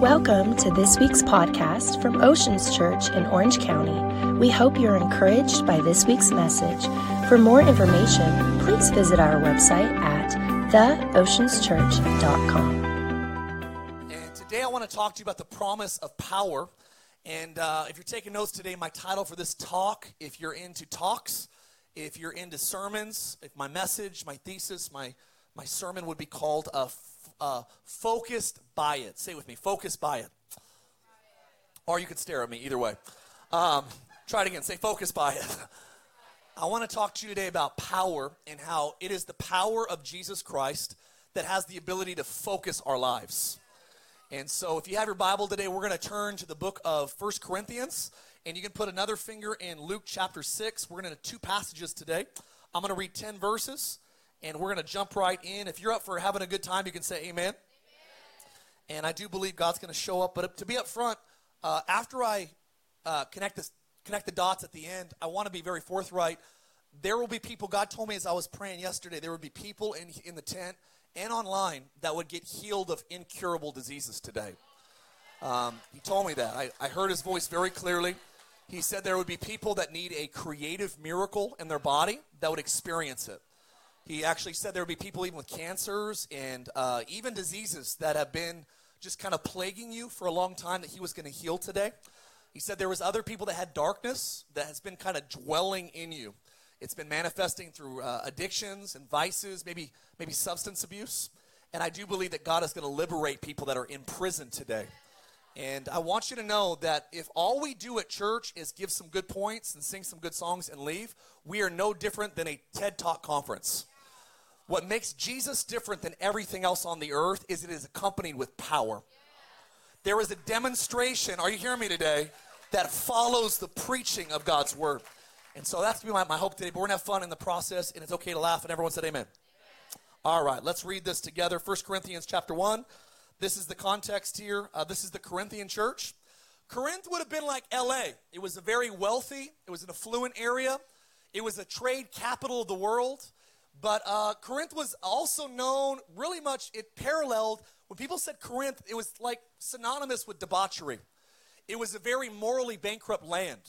Welcome to this week's podcast from Oceans Church in Orange County. We hope you're encouraged by this week's message. For more information, please visit our website at theoceanschurch.com. And today I want to talk to you about the promise of power. And uh, if you're taking notes today, my title for this talk, if you're into talks, if you're into sermons, if my message, my thesis, my, my sermon would be called uh, uh, Focused by It. Say with me, Focused by It. Or you could stare at me, either way. Um, try it again, say Focused by It. I want to talk to you today about power and how it is the power of Jesus Christ that has the ability to focus our lives. And so, if you have your Bible today, we're going to turn to the book of First Corinthians, and you can put another finger in Luke chapter 6. We're going to two passages today. I'm going to read 10 verses, and we're going to jump right in. If you're up for having a good time, you can say amen. amen. And I do believe God's going to show up. But to be up front, uh, after I uh, connect, this, connect the dots at the end, I want to be very forthright. There will be people, God told me as I was praying yesterday, there would be people in, in the tent and online that would get healed of incurable diseases today. Um, he told me that. I, I heard his voice very clearly. He said there would be people that need a creative miracle in their body that would experience it. He actually said there would be people even with cancers and uh, even diseases that have been just kind of plaguing you for a long time that he was going to heal today. He said there was other people that had darkness that has been kind of dwelling in you. It's been manifesting through uh, addictions and vices, maybe maybe substance abuse. And I do believe that God is going to liberate people that are in prison today. And I want you to know that if all we do at church is give some good points and sing some good songs and leave, we are no different than a TED Talk conference. What makes Jesus different than everything else on the earth is it is accompanied with power. There is a demonstration, are you hearing me today, that follows the preaching of God's word. And so that's my, my hope today. But we're going to have fun in the process, and it's okay to laugh. And everyone said amen. amen. All right, let's read this together. First Corinthians chapter 1. This is the context here. Uh, this is the Corinthian church. Corinth would have been like LA. It was a very wealthy, it was an affluent area, it was a trade capital of the world. But uh, Corinth was also known really much, it paralleled, when people said Corinth, it was like synonymous with debauchery. It was a very morally bankrupt land.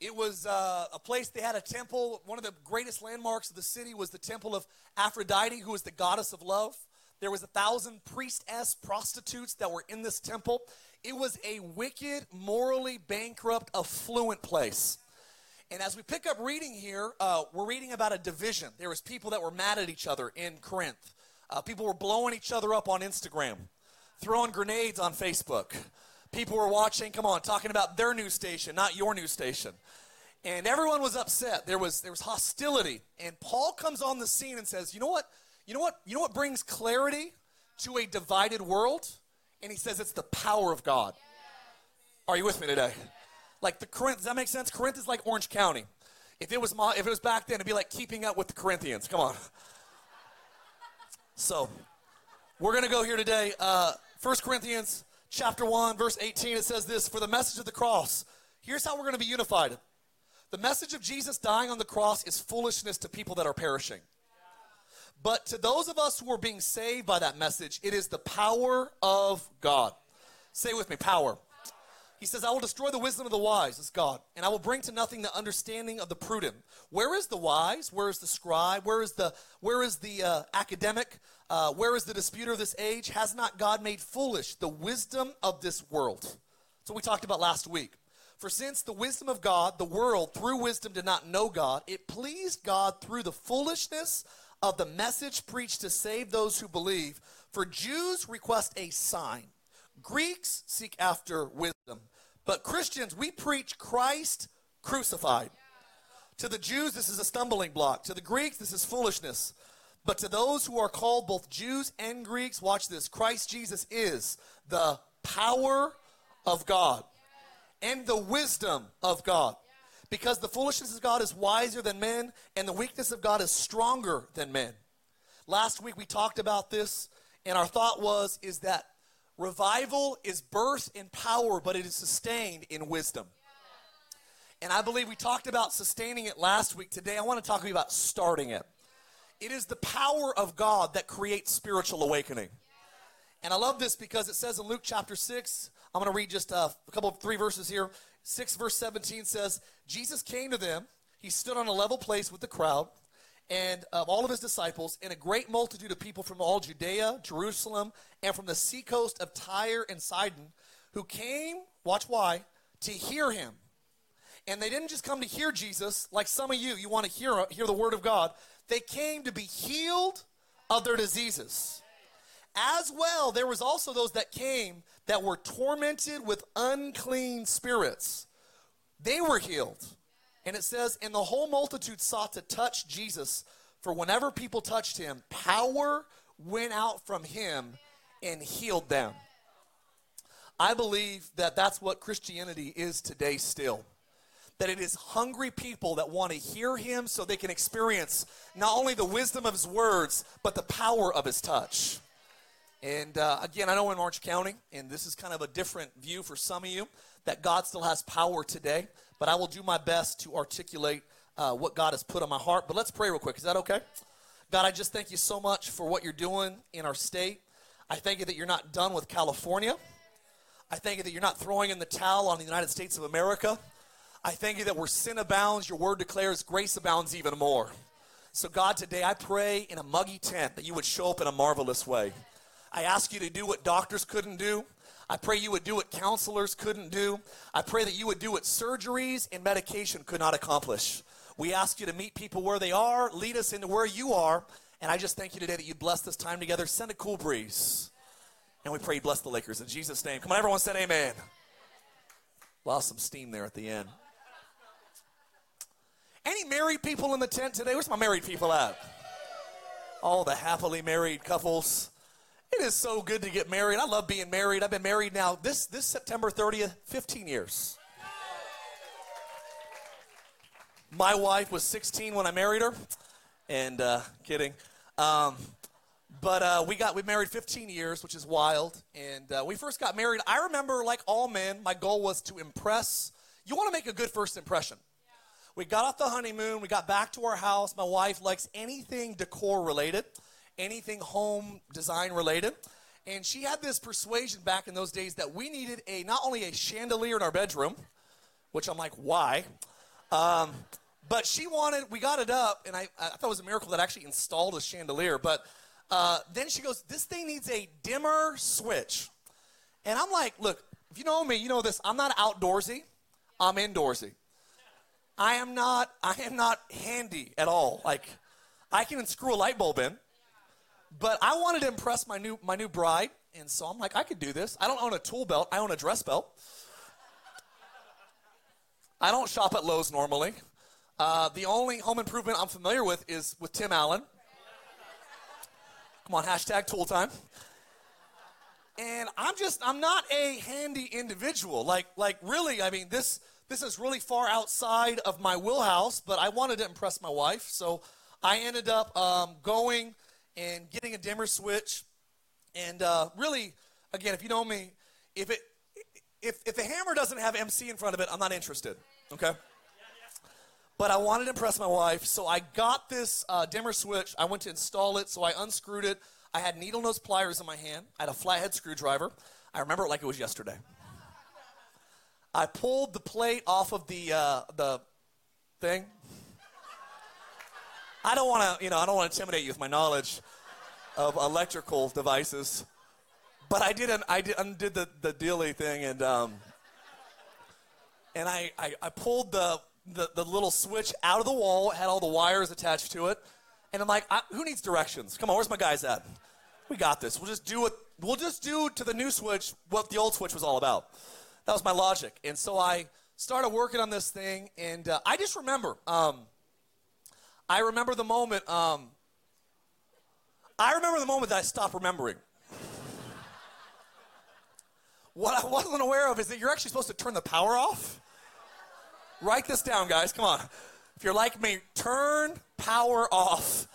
It was uh, a place they had a temple. One of the greatest landmarks of the city was the temple of Aphrodite, who was the goddess of love. There was a thousand priestess prostitutes that were in this temple. It was a wicked, morally bankrupt, affluent place. And as we pick up reading here, uh, we're reading about a division. There was people that were mad at each other in Corinth. Uh, people were blowing each other up on Instagram, throwing grenades on Facebook. People were watching, come on, talking about their news station, not your news station. And everyone was upset. There was there was hostility. And Paul comes on the scene and says, "You know what? You know what? You know what brings clarity to a divided world?" And he says it's the power of God. Are you with me today? Like the Corinth, does that make sense? Corinth is like Orange County. If it was my, if it was back then, it'd be like keeping up with the Corinthians. Come on. So, we're gonna go here today. Uh, 1 Corinthians chapter 1, verse 18, it says this For the message of the cross, here's how we're to be unified. The message of Jesus dying on the cross is foolishness to people that are perishing. But to those of us who are being saved by that message, it is the power of God. Say with me, power. He says, I will destroy the wisdom of the wise, as God, and I will bring to nothing the understanding of the prudent. Where is the wise? Where is the scribe? Where is the where is the uh, academic? Uh, where is the disputer of this age? Has not God made foolish the wisdom of this world? What we talked about last week. For since the wisdom of God, the world through wisdom did not know God, it pleased God through the foolishness of the message preached to save those who believe. For Jews request a sign Greeks seek after wisdom. But Christians, we preach Christ crucified. To the Jews, this is a stumbling block. To the Greeks, this is foolishness. But to those who are called both Jews and Greeks, watch this Christ Jesus is the power of God and the wisdom of God. Because the foolishness of God is wiser than men, and the weakness of God is stronger than men. Last week we talked about this, and our thought was is that Revival is birth in power, but it is sustained in wisdom. And I believe we talked about sustaining it last week. Today, I want to talk to you about starting it. It is the power of God that creates spiritual awakening. And I love this because it says in Luke chapter 6, I'm going to read just a, couple of three verses here. 6 verse 17 says, Jesus came to them. He stood on a level place with the crowd and of all of his disciples, and a great multitude of people from all Judea, Jerusalem, and from the seacoast of Tyre and Sidon, who came, watch why, to hear him. And they didn't just come to hear Jesus like some of you, you want to hear, hear the word of God. They came to be healed of their diseases. As well, there was also those that came that were tormented with unclean spirits. They were healed. And it says, and the whole multitude sought to touch Jesus, for whenever people touched him, power went out from him and healed them. I believe that that's what Christianity is today still. That it is hungry people that want to hear him so they can experience not only the wisdom of his words, but the power of his touch. And uh, again, I know in Orange County, and this is kind of a different view for some of you, that God still has power today but I will do my best to articulate uh, what God has put on my heart. But let's pray real quick. Is that okay? God, I just thank you so much for what you're doing in our state. I thank you that you're not done with California. I thank you that you're not throwing in the towel on the United States of America. I thank you that where sin abounds, your word declares grace abounds even more. So, God, today I pray in a muggy tent that you would show up in a marvelous way. I ask you to do what doctors couldn't do. I pray you would do what counselors couldn't do. I pray that you would do what surgeries and medication could not accomplish. We ask you to meet people where they are, lead us into where you are. And I just thank you today that you bless this time together. Send a cool breeze. And we pray you bless the Lakers in Jesus' name. Come on, everyone said amen. Lost some steam there at the end. Any married people in the tent today? Where's my married people at? All the happily married couples. It is so good to get married. I love being married. I've been married now this this September 30th, 15 years. My wife was 16 when I married her, and uh, kidding. Um, but uh, we got we married 15 years, which is wild. And uh, we first got married. I remember, like all men, my goal was to impress. You want to make a good first impression. We got off the honeymoon. We got back to our house. My wife likes anything decor related anything home design related. And she had this persuasion back in those days that we needed a not only a chandelier in our bedroom, which I'm like, why? Um, but she wanted, we got it up, and I, I thought it was a miracle that I actually installed a chandelier. But uh, then she goes, This thing needs a dimmer switch. And I'm like, Look, if you know me, you know this. I'm not outdoorsy, I'm indoorsy. I am not, I am not handy at all. Like, I can screw a light bulb in. But I wanted to impress my new my new bride, and so I'm like, I could do this. I don't own a tool belt. I own a dress belt. I don't shop at Lowe's normally. Uh, the only home improvement I'm familiar with is with Tim Allen. Come on, hashtag tool time. And I'm just I'm not a handy individual. Like like really, I mean this this is really far outside of my wheelhouse. But I wanted to impress my wife, so I ended up um, going and getting a dimmer switch. And uh, really, again, if you know me, if it if if the hammer doesn't have MC in front of it, I'm not interested. Okay. But I wanted to impress my wife, so I got this uh, dimmer switch. I went to install it, so I unscrewed it. I had needle nose pliers in my hand. I had a flathead screwdriver. I remember it like it was yesterday. I pulled the plate off of the uh, the thing. I don't want to, you know, I don't want to intimidate you with my knowledge of electrical devices, but I did, an, I did undid the the dealy thing, and um, and I, I, I pulled the, the the little switch out of the wall. It had all the wires attached to it, and I'm like, who needs directions? Come on, where's my guys at? We got this. We'll just do what we'll just do to the new switch what the old switch was all about. That was my logic, and so I started working on this thing, and uh, I just remember. Um, I remember the moment. Um, I remember the moment that I stopped remembering. what I wasn't aware of is that you're actually supposed to turn the power off. Write this down, guys. Come on. If you're like me, turn power off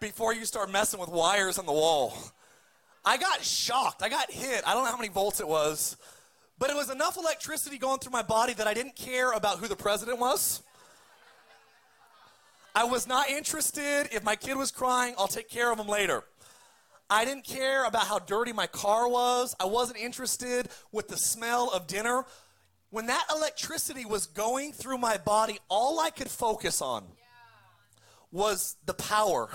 before you start messing with wires on the wall. I got shocked. I got hit. I don't know how many volts it was, but it was enough electricity going through my body that I didn't care about who the president was. I was not interested. If my kid was crying, I'll take care of him later. I didn't care about how dirty my car was. I wasn't interested with the smell of dinner. When that electricity was going through my body, all I could focus on was the power.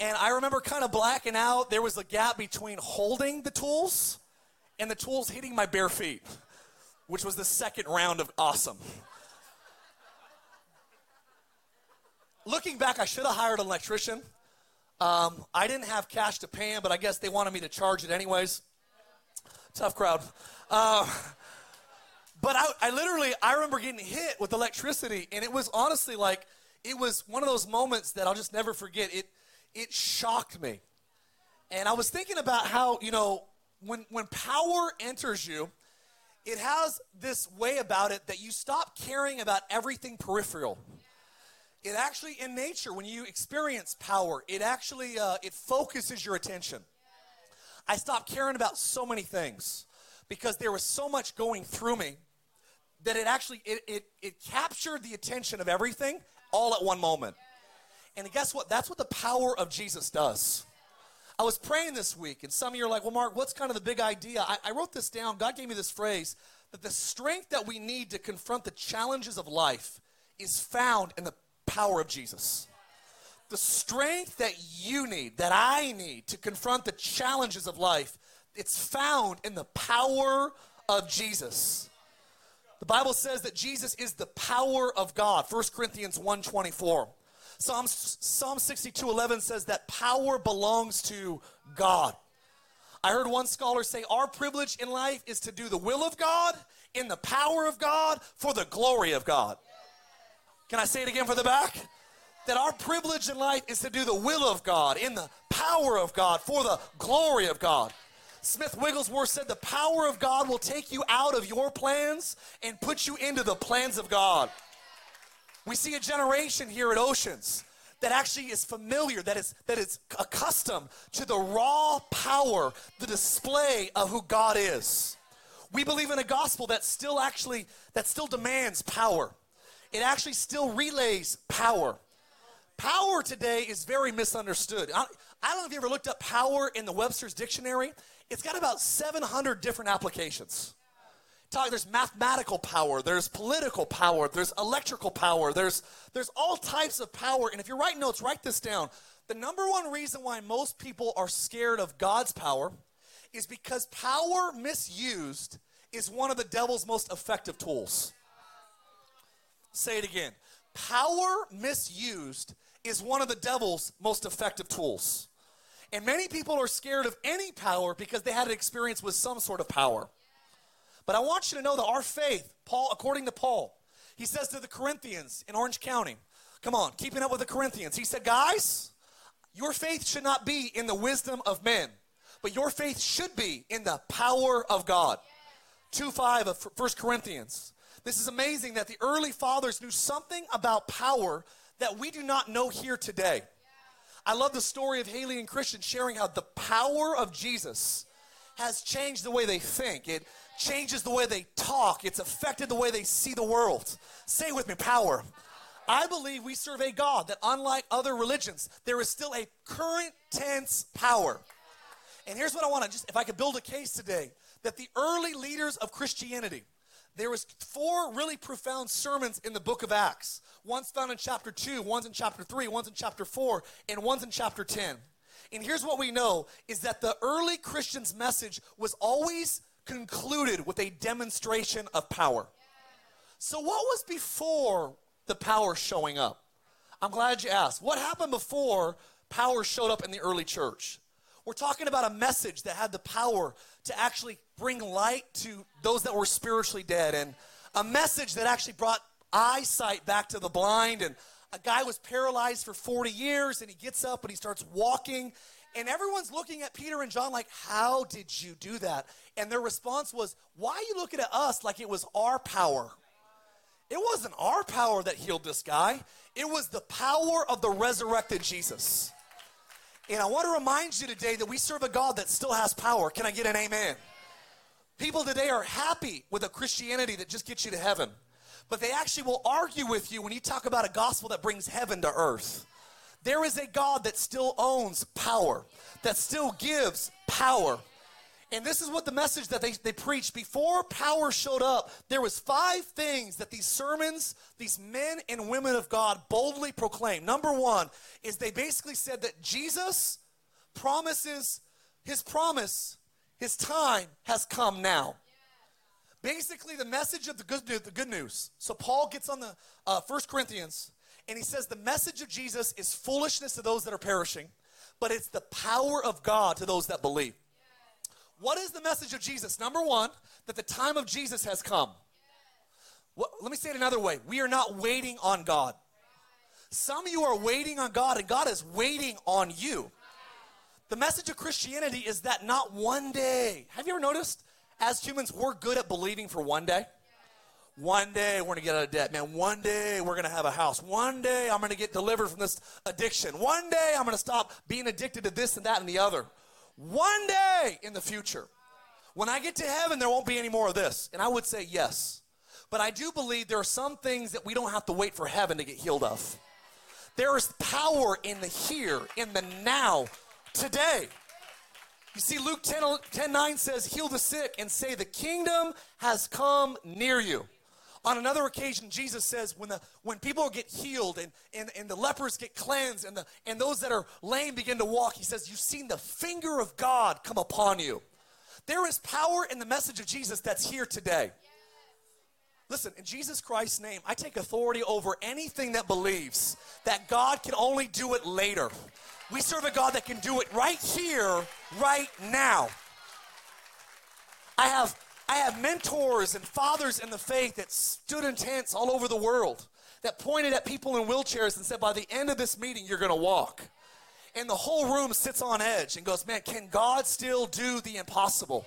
And I remember kind of blacking out. There was a gap between holding the tools and the tools hitting my bare feet, which was the second round of awesome. Looking back, I should have hired an electrician. Um, I didn't have cash to pay him, but I guess they wanted me to charge it anyways. Tough crowd. Uh, but I, I literally, I remember getting hit with electricity, and it was honestly like, it was one of those moments that I'll just never forget. It, it shocked me. And I was thinking about how, you know, when, when power enters you, it has this way about it that you stop caring about everything peripheral. It actually, in nature, when you experience power, it actually uh, it focuses your attention. I stopped caring about so many things because there was so much going through me that it actually it, it, it captured the attention of everything all at one moment. And guess what? That's what the power of Jesus does. I was praying this week, and some of you are like, well, Mark, what's kind of the big idea? I, I wrote this down. God gave me this phrase that the strength that we need to confront the challenges of life is found in the power of Jesus. The strength that you need, that I need to confront the challenges of life, it's found in the power of Jesus. The Bible says that Jesus is the power of God. 1 Corinthians 1:24. Psalm, Psalm 62 11 says that power belongs to God. I heard one scholar say, Our privilege in life is to do the will of God, in the power of God, for the glory of God. Can I say it again for the back? That our privilege in life is to do the will of God, in the power of God, for the glory of God. Smith Wigglesworth said, The power of God will take you out of your plans and put you into the plans of God. We see a generation here at Oceans that actually is familiar, that is, that is accustomed to the raw power, the display of who God is. We believe in a gospel that still actually, that still demands power. It actually still relays power. Power today is very misunderstood. I, I don't know if you ever looked up power in the Webster's dictionary. It's got about 700 different applications talk, there's mathematical power, there's political power, there's electrical power, there's, there's all types of power. And if you're writing notes, write this down. The number one reason why most people are scared of God's power is because power misused is one of the devil's most effective tools. Say it again. Power misused is one of the devil's most effective tools. And many people are scared of any power because they had an experience with some sort of power. But I want you to know that our faith, Paul, according to Paul, he says to the Corinthians in Orange County, come on, keeping up with the Corinthians. He said, guys, your faith should not be in the wisdom of men, but your faith should be in the power of God. 2 5 of 1 Corinthians. This is amazing that the early fathers knew something about power that we do not know here today. I love the story of Haley and Christian sharing how the power of Jesus has changed the way they think. It changes the way they talk, it's affected the way they see the world. Say with me, power. I believe we serve a God that, unlike other religions, there is still a current tense power. And here's what I want to just, if I could build a case today, that the early leaders of Christianity, there was four really profound sermons in the book of Acts. One's found in chapter 2, one's in chapter 3, one's in chapter 4, and one's in chapter 10. And here's what we know is that the early Christians' message was always concluded with a demonstration of power. So, what was before the power showing up? I'm glad you asked. What happened before power showed up in the early church? We're talking about a message that had the power to actually bring light to those that were spiritually dead, and a message that actually brought eyesight back to the blind. And a guy was paralyzed for 40 years, and he gets up and he starts walking, and everyone's looking at Peter and John like, How did you do that? And their response was, Why are you looking at us like it was our power? It wasn't our power that healed this guy, it was the power of the resurrected Jesus. And I want to remind you today that we serve a God that still has power. Can I get an amen? People today are happy with a Christianity that just gets you to heaven, but they actually will argue with you when you talk about a gospel that brings heaven to earth. There is a God that still owns power, that still gives power. And this is what the message that they, they preached before power showed up. There was five things that these sermons, these men and women of God boldly proclaimed. Number one is they basically said that Jesus promises his promise, his time has come now. Basically, the message of the good news, the good news. So Paul gets on the uh, First Corinthians and he says the message of Jesus is foolishness to those that are perishing, but it's the power of God to those that believe. What is the message of Jesus? Number one, that the time of Jesus has come. What, let me say it another way. We are not waiting on God. Some of you are waiting on God, and God is waiting on you. The message of Christianity is that not one day. Have you ever noticed, as humans, we're good at believing for one day? One day we're gonna get out of debt, man. One day we're gonna have a house. One day I'm gonna get delivered from this addiction. One day I'm gonna stop being addicted to this and that and the other. One day in the future, when I get to heaven, there won't be any more of this. And I would say yes. But I do believe there are some things that we don't have to wait for heaven to get healed of. There is power in the here, in the now, today. You see, Luke 10, 10 9 says, Heal the sick and say, The kingdom has come near you. On another occasion, Jesus says, when, the, when people get healed and, and, and the lepers get cleansed and, the, and those that are lame begin to walk, he says, You've seen the finger of God come upon you. There is power in the message of Jesus that's here today. Listen, in Jesus Christ's name, I take authority over anything that believes that God can only do it later. We serve a God that can do it right here, right now. I have I have mentors and fathers in the faith that stood in tents all over the world that pointed at people in wheelchairs and said, By the end of this meeting, you're going to walk. And the whole room sits on edge and goes, Man, can God still do the impossible?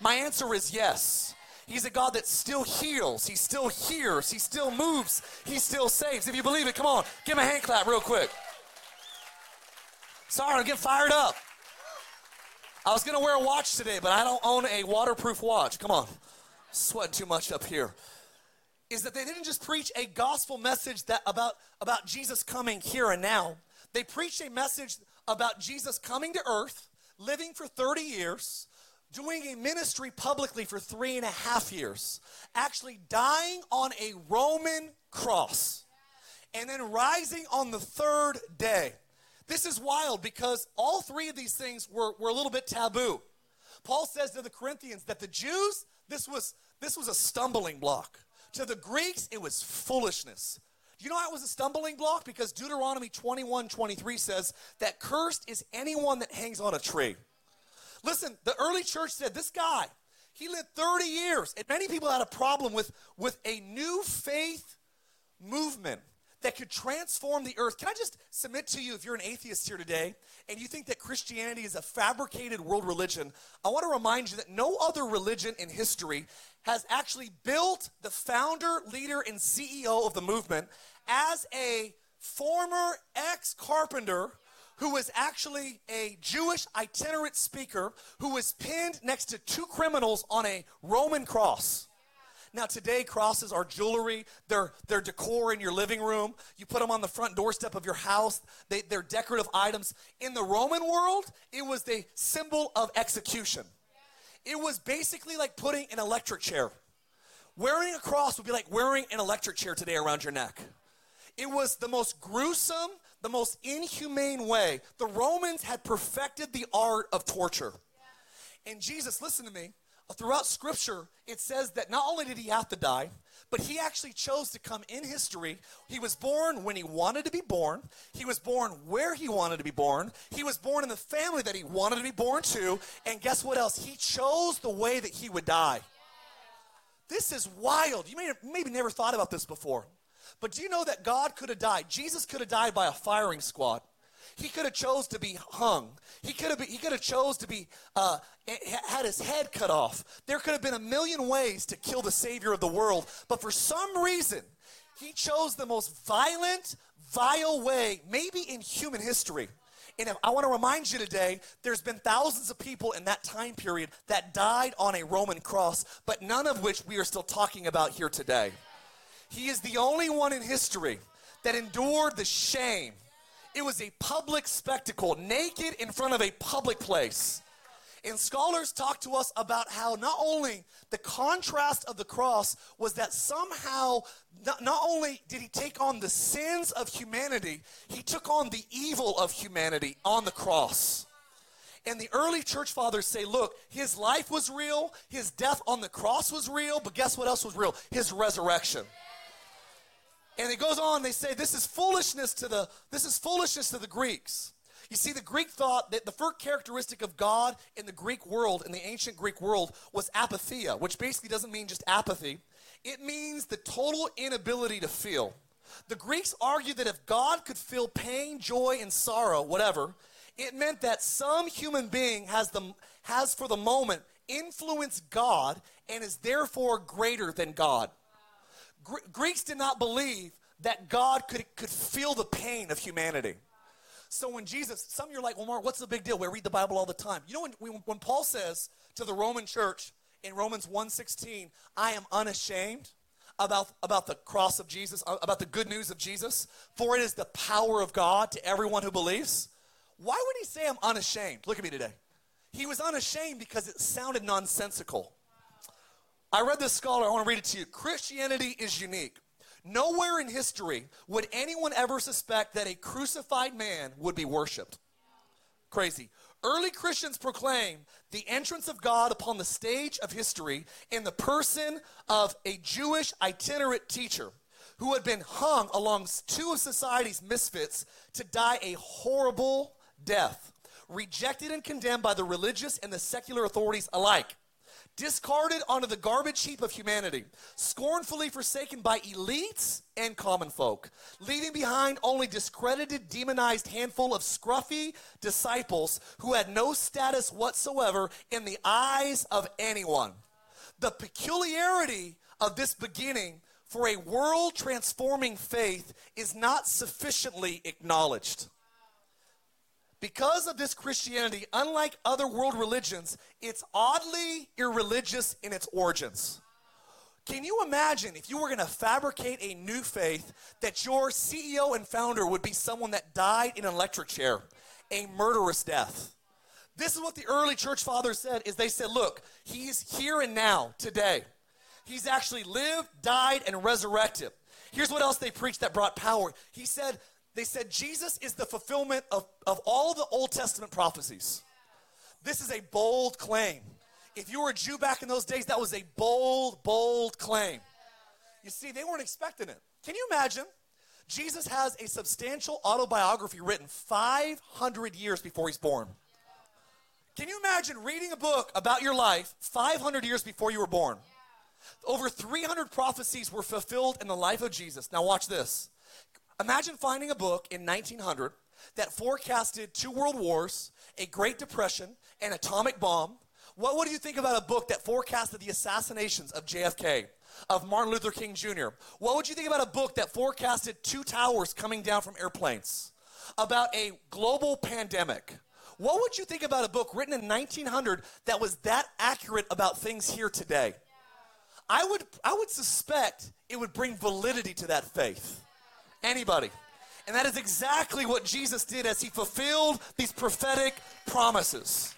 My answer is yes. He's a God that still heals, He still hears, He still moves, He still saves. If you believe it, come on, give him a hand clap real quick. Sorry, I'm getting fired up. I was gonna wear a watch today, but I don't own a waterproof watch. Come on, sweating too much up here. Is that they didn't just preach a gospel message that about about Jesus coming here and now. They preached a message about Jesus coming to earth, living for 30 years, doing a ministry publicly for three and a half years, actually dying on a Roman cross, and then rising on the third day. This is wild because all three of these things were, were a little bit taboo. Paul says to the Corinthians that the Jews, this was, this was a stumbling block. To the Greeks, it was foolishness. You know how it was a stumbling block? Because Deuteronomy 21 23 says that cursed is anyone that hangs on a tree. Listen, the early church said this guy, he lived 30 years, and many people had a problem with, with a new faith movement that could transform the earth. Can I just submit to you, if you're an atheist here today and you think that Christianity is a fabricated world religion, I want to remind you that no other religion in history has actually built the founder, leader, and CEO of the movement as a former ex carpenter who was actually a Jewish itinerant speaker who was pinned next to two criminals on a Roman cross. Now, today, crosses are jewelry, they're, they're decor in your living room. You put them on the front doorstep of your house, they, they're decorative items. In the Roman world, it was the symbol of execution. It was basically like putting an electric chair. Wearing a cross would be like wearing an electric chair today around your neck. It was the most gruesome, the most inhumane way. The Romans had perfected the art of torture. And Jesus, listen to me, throughout scripture, it says that not only did he have to die, but he actually chose to come in history. He was born when he wanted to be born. He was born where he wanted to be born. He was born in the family that he wanted to be born to. And guess what else? He chose the way that he would die. This is wild. You may have maybe never thought about this before. But do you know that God could have died? Jesus could have died by a firing squad. He could have chose to be hung. He could have he could have chose to be uh, had his head cut off. There could have been a million ways to kill the Savior of the world, but for some reason, he chose the most violent, vile way, maybe in human history. And I want to remind you today, there's been thousands of people in that time period that died on a Roman cross, but none of which we are still talking about here today. He is the only one in history that endured the shame It was a public spectacle, naked in front of a public place. And scholars talk to us about how not only the contrast of the cross was that somehow, not, not, only did he take on the sins of humanity, he took on the evil of humanity on the cross. And the early church fathers say, look, his life was real, his death on the cross was real, but guess what else was real? His resurrection. And it goes on, they say this is foolishness to the this is foolishness to the Greeks. You see, the Greek thought that the first characteristic of God in the Greek world, in the ancient Greek world, was apatheia, which basically doesn't mean just apathy. It means the total inability to feel. The Greeks argued that if God could feel pain, joy, and sorrow, whatever, it meant that some human being has, the, has for the moment influenced God and is therefore greater than God. Gr- Greeks did not believe that God could, could feel the pain of humanity. So when Jesus, some of you are like, well, Mark, what's the big deal? We read the Bible all the time. You know, when, when Paul says to the Roman church in Romans 1.16, I am unashamed about, about the cross of Jesus, uh, about the good news of Jesus, for it is the power of God to everyone who believes. Why would he say I'm unashamed? Look at me today. He was unashamed because it sounded nonsensical. I read this scholar, I want to read it to you. Christianity is unique. Nowhere in history would anyone ever suspect that a crucified man would be worshiped. Crazy. Early Christians proclaim the entrance of God upon the stage of history in the person of a Jewish itinerant teacher who had been hung along two of society's misfits to die a horrible death, rejected and condemned by the religious and the secular authorities alike discarded onto the garbage heap of humanity, scornfully forsaken by elites and common folk, leaving behind only discredited, demonized handful of scruffy disciples who had no status whatsoever in the eyes of anyone. The peculiarity of this beginning for a world transforming faith is not sufficiently acknowledged. Because of this Christianity, unlike other world religions, it's oddly irreligious in its origins. Can you imagine if you were going to fabricate a new faith that your CEO and founder would be someone that died in an electric chair, a murderous death? This is what the early church fathers said is they said, look, he's here and now today. He's actually lived, died and resurrected. Here's what else they preached that brought power. He said they said Jesus is the fulfillment of, of all the Old Testament prophecies. This is a bold claim. If you were a Jew back in those days, that was a bold, bold claim. You see, they weren't expecting it. Can you imagine? Jesus has a substantial autobiography written 500 years before he's born. Can you imagine reading a book about your life 500 years before you were born? Over 300 prophecies were fulfilled in the life of Jesus. Now, watch this. Imagine finding a book in 1900 that forecasted two world wars, a Great Depression, an atomic bomb. What would you think about a book that forecasted the assassinations of JFK, of Martin Luther King Jr.? What would you think about a book that forecasted two towers coming down from airplanes? About a global pandemic? What would you think about a book written in 1900 that was that accurate about things here today? I would, I would suspect it would bring validity to that faith. Anybody. And that is exactly what Jesus did as he fulfilled these prophetic promises.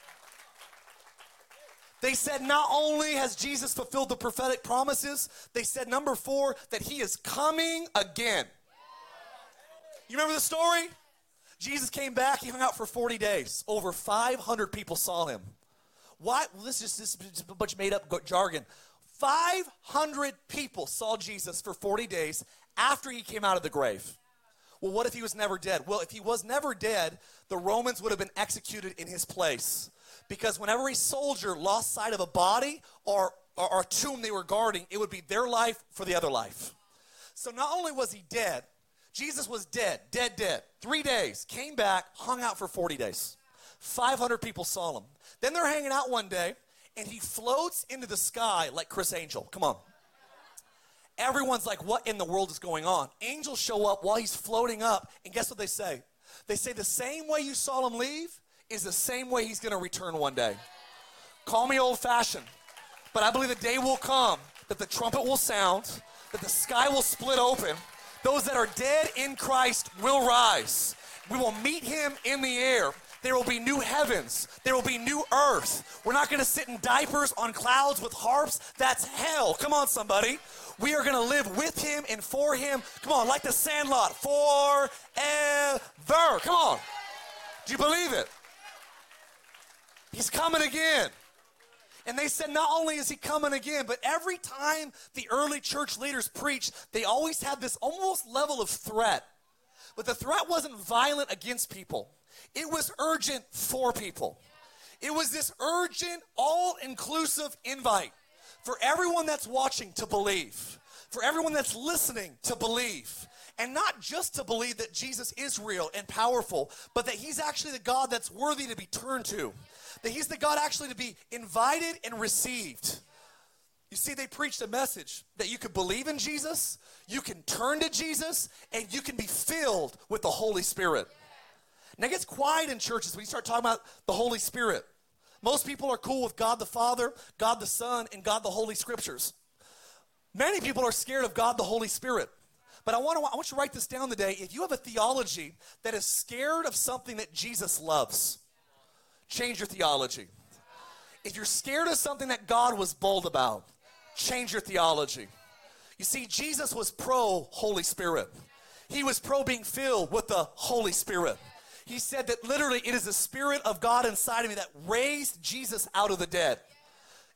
They said not only has Jesus fulfilled the prophetic promises, they said, number four, that he is coming again. You remember the story? Jesus came back, he hung out for 40 days. Over 500 people saw him. Why? Well, this is just a bunch of made up jargon. 500 people saw Jesus for 40 days after he came out of the grave. Well, what if he was never dead? Well, if he was never dead, the Romans would have been executed in his place. Because whenever a soldier lost sight of a body or, or, or a tomb they were guarding, it would be their life for the other life. So not only was he dead, Jesus was dead, dead, dead. Three days, came back, hung out for 40 days. 500 people saw him. Then they're hanging out one day, and he floats into the sky like Criss Angel. Come on. Everyone's like, what in the world is going on? Angels show up while he's floating up, and guess what they say? They say the same way you saw him leave is the same way he's to return one day. Call me old fashioned, but I believe the day will come that the trumpet will sound, that the sky will split open. Those that are dead in Christ will rise. We will meet him in the air. There will be new heavens. There will be new earth. We're not going to sit in diapers on clouds with harps. That's hell. Come on, somebody. We are going to live with him and for him. Come on, like the sandlot, forever. Come on. Do you believe it? He's coming again. And they said, not only is he coming again, but every time the early church leaders preached, they always had this almost level of threat. But the threat wasn't violent against people, it was urgent for people. It was this urgent, all inclusive invite for everyone that's watching to believe, for everyone that's listening to believe. And not just to believe that Jesus is real and powerful, but that he's actually the God that's worthy to be turned to. That he's the God actually to be invited and received. You see, they preached a message that you could believe in Jesus, you can turn to Jesus, and you can be filled with the Holy Spirit. Now it gets quiet in churches when you start talking about the Holy Spirit. Most people are cool with God the Father, God the Son, and God the Holy Scriptures. Many people are scared of God the Holy Spirit. But I want, to, I want you to write this down today. If you have a theology that is scared of something that Jesus loves, change your theology. If you're scared of something that God was bold about, change your theology. You see, Jesus was pro Holy Spirit, he was pro being filled with the Holy Spirit. He said that literally it is the Spirit of God inside of me that raised Jesus out of the dead.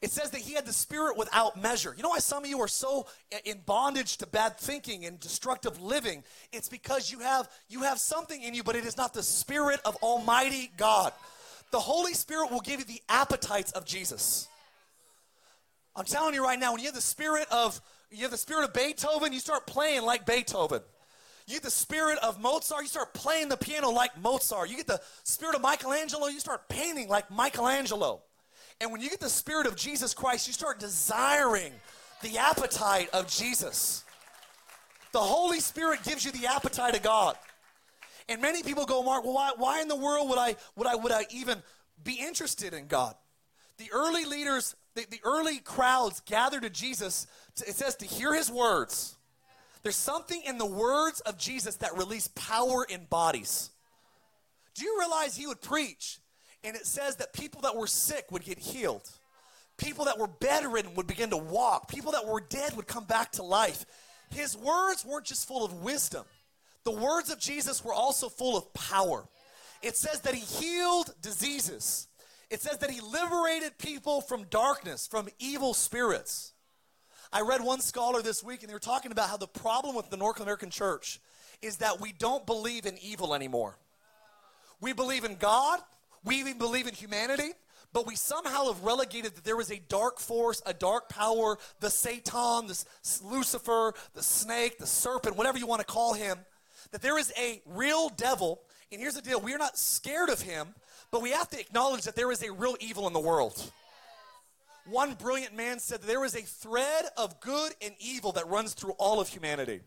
It says that he had the spirit without measure. You know why some of you are so in bondage to bad thinking and destructive living? It's because you have you have something in you, but it is not the spirit of Almighty God. The Holy Spirit will give you the appetites of Jesus. I'm telling you right now, when you have the spirit of you have the spirit of Beethoven, you start playing like Beethoven. You get the spirit of Mozart, you start playing the piano like Mozart. You get the spirit of Michelangelo, you start painting like Michelangelo. And when you get the spirit of Jesus Christ, you start desiring the appetite of Jesus. The Holy Spirit gives you the appetite of God. And many people go, Mark, well, why, why in the world would I, would, I, would I even be interested in God? The early leaders, the, the early crowds gathered to Jesus, to, it says to hear his words. There's something in the words of Jesus that release power in bodies. Do you realize he would preach and it says that people that were sick would get healed. People that were bedridden would begin to walk. People that were dead would come back to life. His words weren't just full of wisdom, the words of Jesus were also full of power. It says that he healed diseases, it says that he liberated people from darkness, from evil spirits. I read one scholar this week, and they were talking about how the problem with the North American church is that we don't believe in evil anymore. We believe in God, we even believe in humanity, but we somehow have relegated that there is a dark force, a dark power, the Satan, the Lucifer, the snake, the serpent, whatever you want to call him, that there is a real devil. And here's the deal we are not scared of him, but we have to acknowledge that there is a real evil in the world. One brilliant man said that there is a thread of good and evil that runs through all of humanity.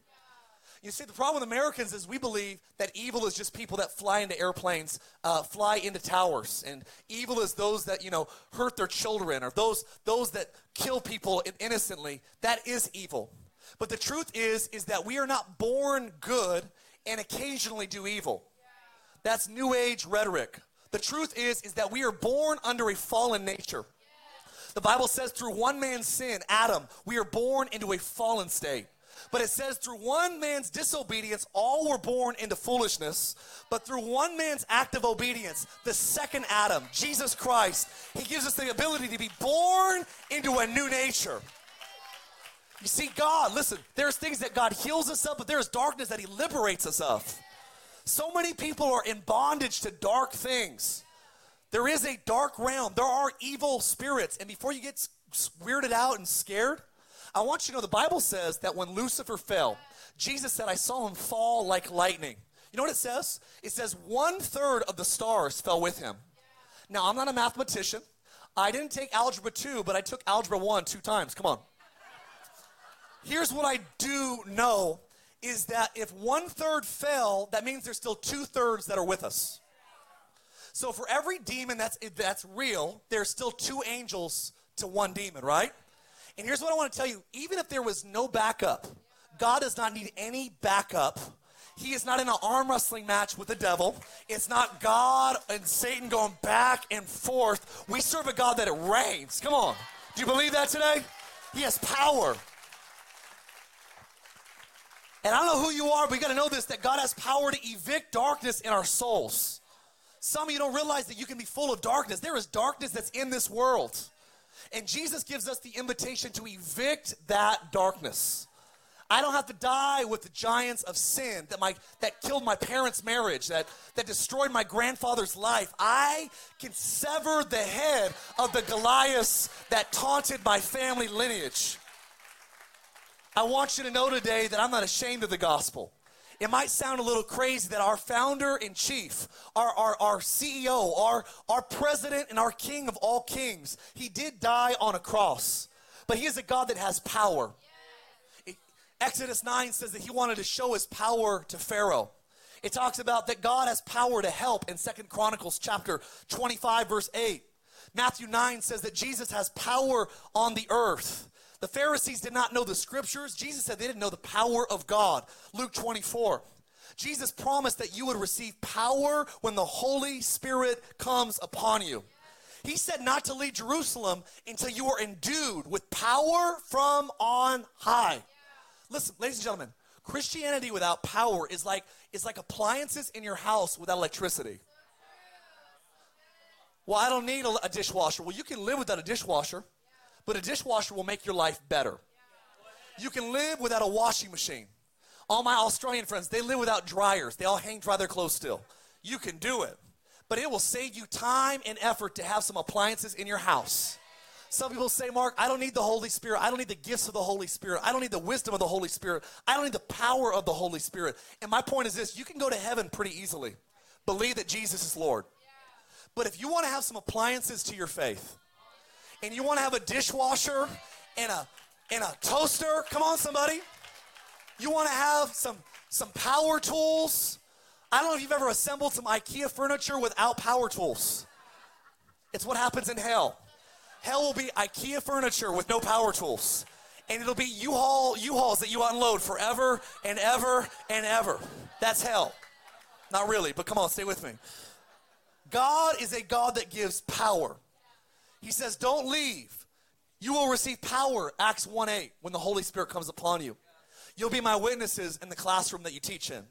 You see, the problem with Americans is we believe that evil is just people that fly into airplanes, uh, fly into towers, and evil is those that you know hurt their children or those those that kill people innocently. That is evil. But the truth is, is that we are not born good and occasionally do evil. That's New Age rhetoric. The truth is, is that we are born under a fallen nature. The Bible says through one man's sin, Adam, we are born into a fallen state. But it says, through one man's disobedience, all were born into foolishness. But through one man's act of obedience, the second Adam, Jesus Christ, he gives us the ability to be born into a new nature. You see, God, listen, there's things that God heals us of, but there's darkness that he liberates us of. So many people are in bondage to dark things. There is a dark realm. There are evil spirits. And before you get weirded out and scared, I want you to know the Bible says that when Lucifer fell, Jesus said, I saw him fall like lightning. You know what it says? It says one third of the stars fell with him. Now, I'm not a mathematician. I didn't take algebra 2, but I took algebra 1 two times. Come on. Here's what I do know is that if one third fell, that means there's still two thirds that are with us. So for every demon that's that's real, there's still two angels to one demon, right? And here's what I want to tell you even if there was no backup, God does not need any backup. He is not in an arm wrestling match with the devil. It's not God and Satan going back and forth. We serve a God that it reigns. Come on. Do you believe that today? He has power. And I don't know who you are, but you got to know this that God has power to evict darkness in our souls. Some of you don't realize that you can be full of darkness. There is darkness that's in this world. And Jesus gives us the invitation to evict that darkness. I don't have to die with the giants of sin that my that killed my parents' marriage, that that destroyed my grandfather's life. I can sever the head of the Goliaths that taunted my family lineage. I want you to know today that I'm not ashamed of the gospel. It might sound a little crazy that our founder in chief, our, our, our CEO, our, our president, and our king of all kings, he did die on a cross. But he is a God that has power. Exodus 9 says that he wanted to show his power to Pharaoh. It talks about that God has power to help in Second Chronicles chapter 25 verse 8. Matthew 9 says that Jesus has power on the earth. The Pharisees did not know the scriptures. Jesus said they didn't know the power of God. Luke 24. Jesus promised that you would receive power when the Holy Spirit comes upon you. He said not to leave Jerusalem until you are endued with power from on high. Listen, ladies and gentlemen, Christianity without power is like is like appliances in your house without electricity. Well, I don't need a dishwasher. Well, you can live without a dishwasher, but a dishwasher will make your life better. You can live without a washing machine. All my Australian friends, they live without dryers. They all hang dry their clothes still. You can do it. But it will save you time and effort to have some appliances in your house. Some people say, Mark, I don't need the Holy Spirit. I don't need the gifts of the Holy Spirit. I don't need the wisdom of the Holy Spirit. I don't need the power of the Holy Spirit. And my point is this you can go to heaven pretty easily. Believe that Jesus is Lord. But if you want to have some appliances to your faith, and you want to have a dishwasher and a and a toaster, come on, somebody. You want to have some some power tools. I don't know if you've ever assembled some IKEA furniture without power tools. It's what happens in hell. Hell will be IKEA furniture with no power tools. And it'll be U-Haul, U-Hauls that you unload forever and ever and ever. That's hell. Not really, but come on, stay with me. God is a God that gives power. He says, Don't leave. You will receive power, Acts 1 8, when the Holy Spirit comes upon you. You'll be my witnesses in the classroom that you teach in.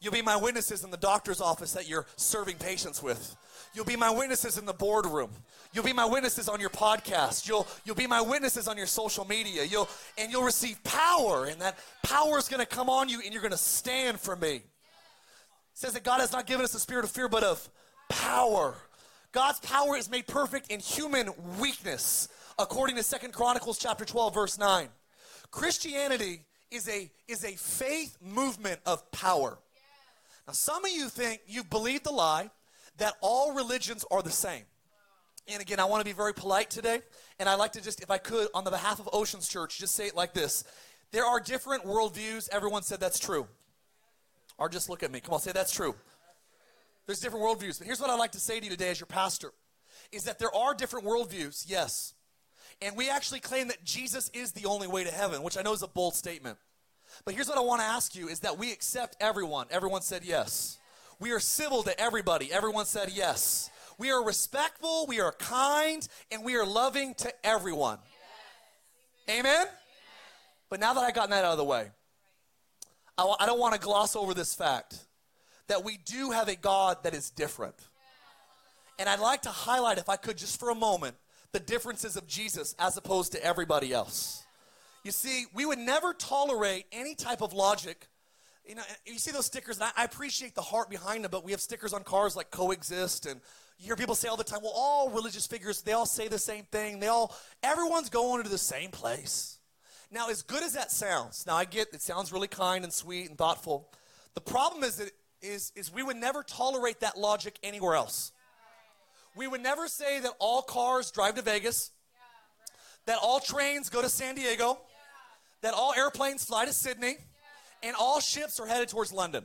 You'll be my witnesses in the doctor's office that you're serving patients with. You'll be my witnesses in the boardroom. You'll be my witnesses on your podcast. You'll, you'll be my witnesses on your social media. You'll, and you'll receive power, and that power is going to come on you, and you're going to stand for me. It says that God has not given us a spirit of fear, but of power. God's power is made perfect in human weakness, according to Second Chronicles chapter 12, verse 9. Christianity is a, is a faith movement of power. Now, some of you think you believe the lie that all religions are the same. And again, I want to be very polite today, and I'd like to just, if I could, on the behalf of Oceans Church, just say it like this. There are different worldviews. Everyone said that's true. Or just look at me. Come on, say that's true. There's different worldviews. But here's what I'd like to say to you today as your pastor is that there are different worldviews, yes. And we actually claim that Jesus is the only way to heaven, which I know is a bold statement. But here's what I want to ask you is that we accept everyone. Everyone said yes. We are civil to everybody. Everyone said yes. We are respectful, we are kind, and we are loving to everyone. Amen? But now that I've gotten that out of the way, I w- I don't want to gloss over this fact that we do have a God that is different. And I'd like to highlight, if I could, just for a moment, the differences of Jesus as opposed to everybody else. You see, we would never tolerate any type of logic. You know, you see those stickers, and I, appreciate the heart behind them, but we have stickers on cars like coexist, and you hear people say all the time, well, all religious figures, they all say the same thing. They all, everyone's going to the same place. Now, as good as that sounds, now I get it sounds really kind and sweet and thoughtful. The problem is that is, is we would never tolerate that logic anywhere else. We would never say that all cars drive to Vegas, that all trains go to San Diego, that all airplanes fly to Sydney, and all ships are headed towards London.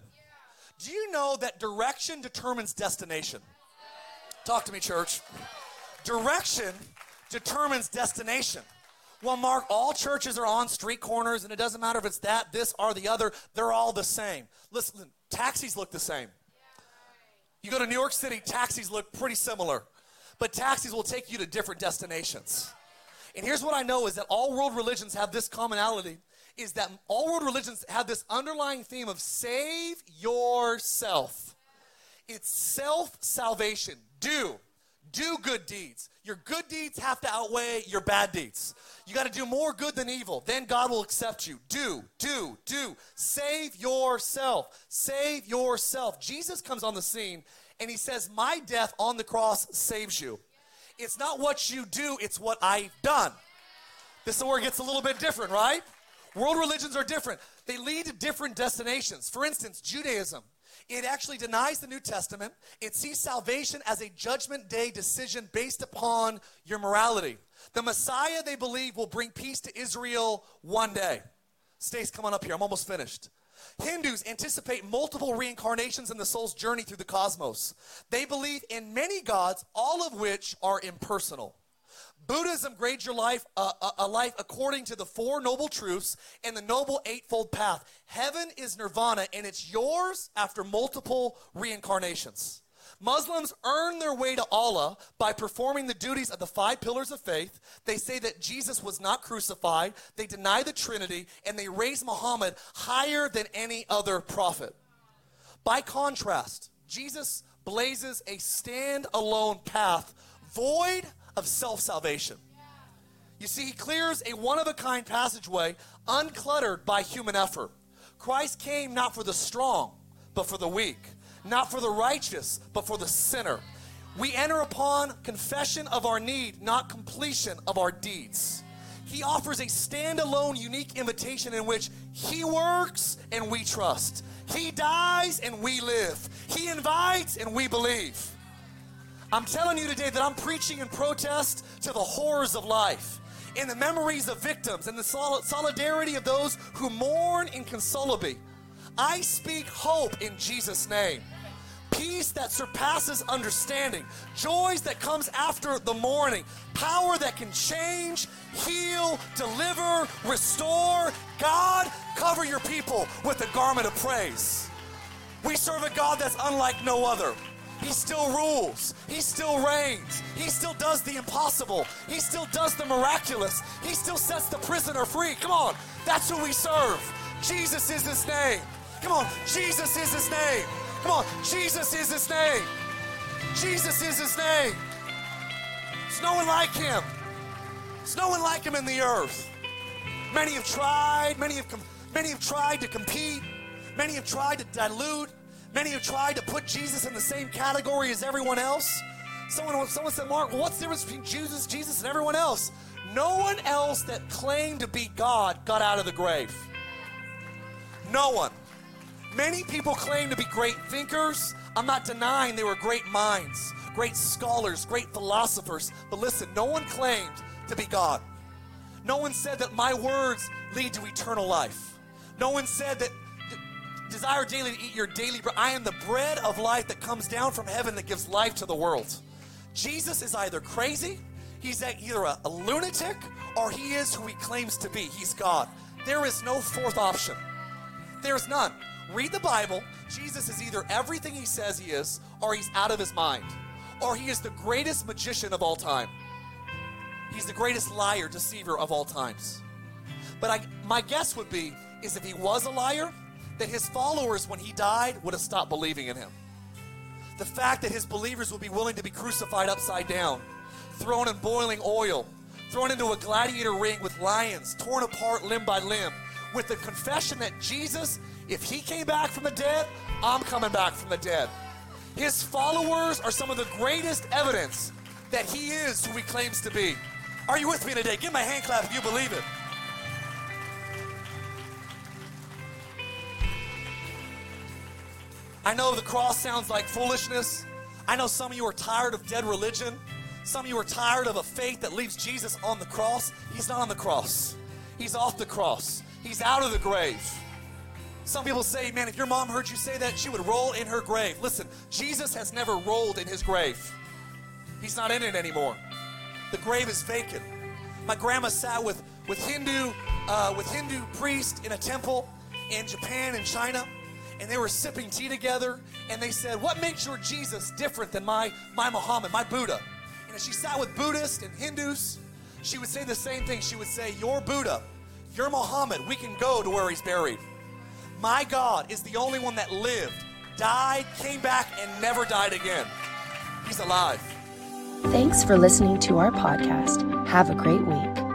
Do you know that direction determines destination? Talk to me, church. Direction determines destination. Well, Mark, all churches are on street corners, and it doesn't matter if it's that, this, or the other. They're all the same. Listen, taxis look the same. You go to New York City, taxis look pretty similar, but taxis will take you to different destinations. And here's what I know is that all world religions have this commonality is that all world religions have this underlying theme of save yourself. It's self salvation. Do. Do good deeds. Your good deeds have to outweigh your bad deeds. You got to do more good than evil. Then God will accept you. Do, do, do. Save yourself. Save yourself. Jesus comes on the scene and he says, My death on the cross saves you. It's not what you do, it's what I've done. This is where it gets a little bit different, right? World religions are different. They lead to different destinations. For instance, Judaism. It actually denies the New Testament. It sees salvation as a judgment day decision based upon your morality. The Messiah, they believe, will bring peace to Israel one day. Stace, come on up here. I'm almost finished. Hindus anticipate multiple reincarnations in the soul's journey through the cosmos. They believe in many gods, all of which are impersonal. Buddhism grades your life uh, a, a life according to the four noble truths and the noble eightfold path. Heaven is nirvana, and it's yours after multiple reincarnations. Muslims earn their way to Allah by performing the duties of the five pillars of faith. They say that Jesus was not crucified, they deny the Trinity, and they raise Muhammad higher than any other prophet. By contrast, Jesus blazes a stand-alone path void of self-salvation. You see, he clears a one-of-a-kind passageway uncluttered by human effort. Christ came not for the strong, but for the weak not for the righteous, but for the sinner. We enter upon confession of our need, not completion of our deeds. He offers a standalone, unique invitation in which He works and we trust. He dies and we live. He invites and we believe. I'm telling you today that I'm preaching in protest to the horrors of life, in the memories of victims, and the solidarity of those who mourn inconsolably. I speak hope in Jesus' name peace that surpasses understanding, joys that comes after the morning, power that can change, heal, deliver, restore. God, cover your people with the garment of praise. We serve a God that's unlike no other. He still rules. He still reigns. He still does the impossible. He still does the miraculous. He still sets the prisoner free. Come on, that's who we serve. Jesus is his name. Come on, Jesus is his name. Come on, Jesus is his name. Jesus is his name. There's no one like him. There's no one like him in the earth. Many have tried, many have, com- many have tried to compete, many have tried to dilute, many have tried to put Jesus in the same category as everyone else. Someone, someone said, Mark, what's the difference between Jesus, Jesus, and everyone else? No one else that claimed to be God got out of the grave. No one. Many people claim to be great thinkers. I'm not denying they were great minds, great scholars, great philosophers. But listen, no one claimed to be God. No one said that my words lead to eternal life. No one said that desire daily to eat your daily bread. I am the bread of life that comes down from heaven that gives life to the world. Jesus is either crazy, he's either a, a lunatic, or he is who he claims to be. He's God. There is no fourth option. There's none. Read the Bible. Jesus is either everything he says he is, or he's out of his mind, or he is the greatest magician of all time. He's the greatest liar, deceiver of all times. But I, my guess would be is if he was a liar, that his followers, when he died, would have stopped believing in him. The fact that his believers would be willing to be crucified upside down, thrown in boiling oil, thrown into a gladiator ring with lions, torn apart limb by limb, with the confession that Jesus if he came back from the dead, I'm coming back from the dead. His followers are some of the greatest evidence that he is who he claims to be. Are you with me today? Give me a hand clap if you believe it. I know the cross sounds like foolishness. I know some of you are tired of dead religion. Some of you are tired of a faith that leaves Jesus on the cross. He's not on the cross, He's off the cross, He's out of the grave. Some people say, man, if your mom heard you say that, she would roll in her grave. Listen, Jesus has never rolled in his grave. He's not in it anymore. The grave is vacant. my grandma sat with, with Hindu uh, with Hindu priests in a temple in Japan and China, and they were sipping tea together, and they said, "What makes your Jesus different than my my Muhammad, my Buddha?" And as she sat with Buddhists and Hindus, she would say the same thing. She would say, "Your Buddha, your Muhammad, we can go to where he's buried. My God is the only one that lived, died, came back, and never died again. He's alive." Thanks for listening to our podcast. Have a great week.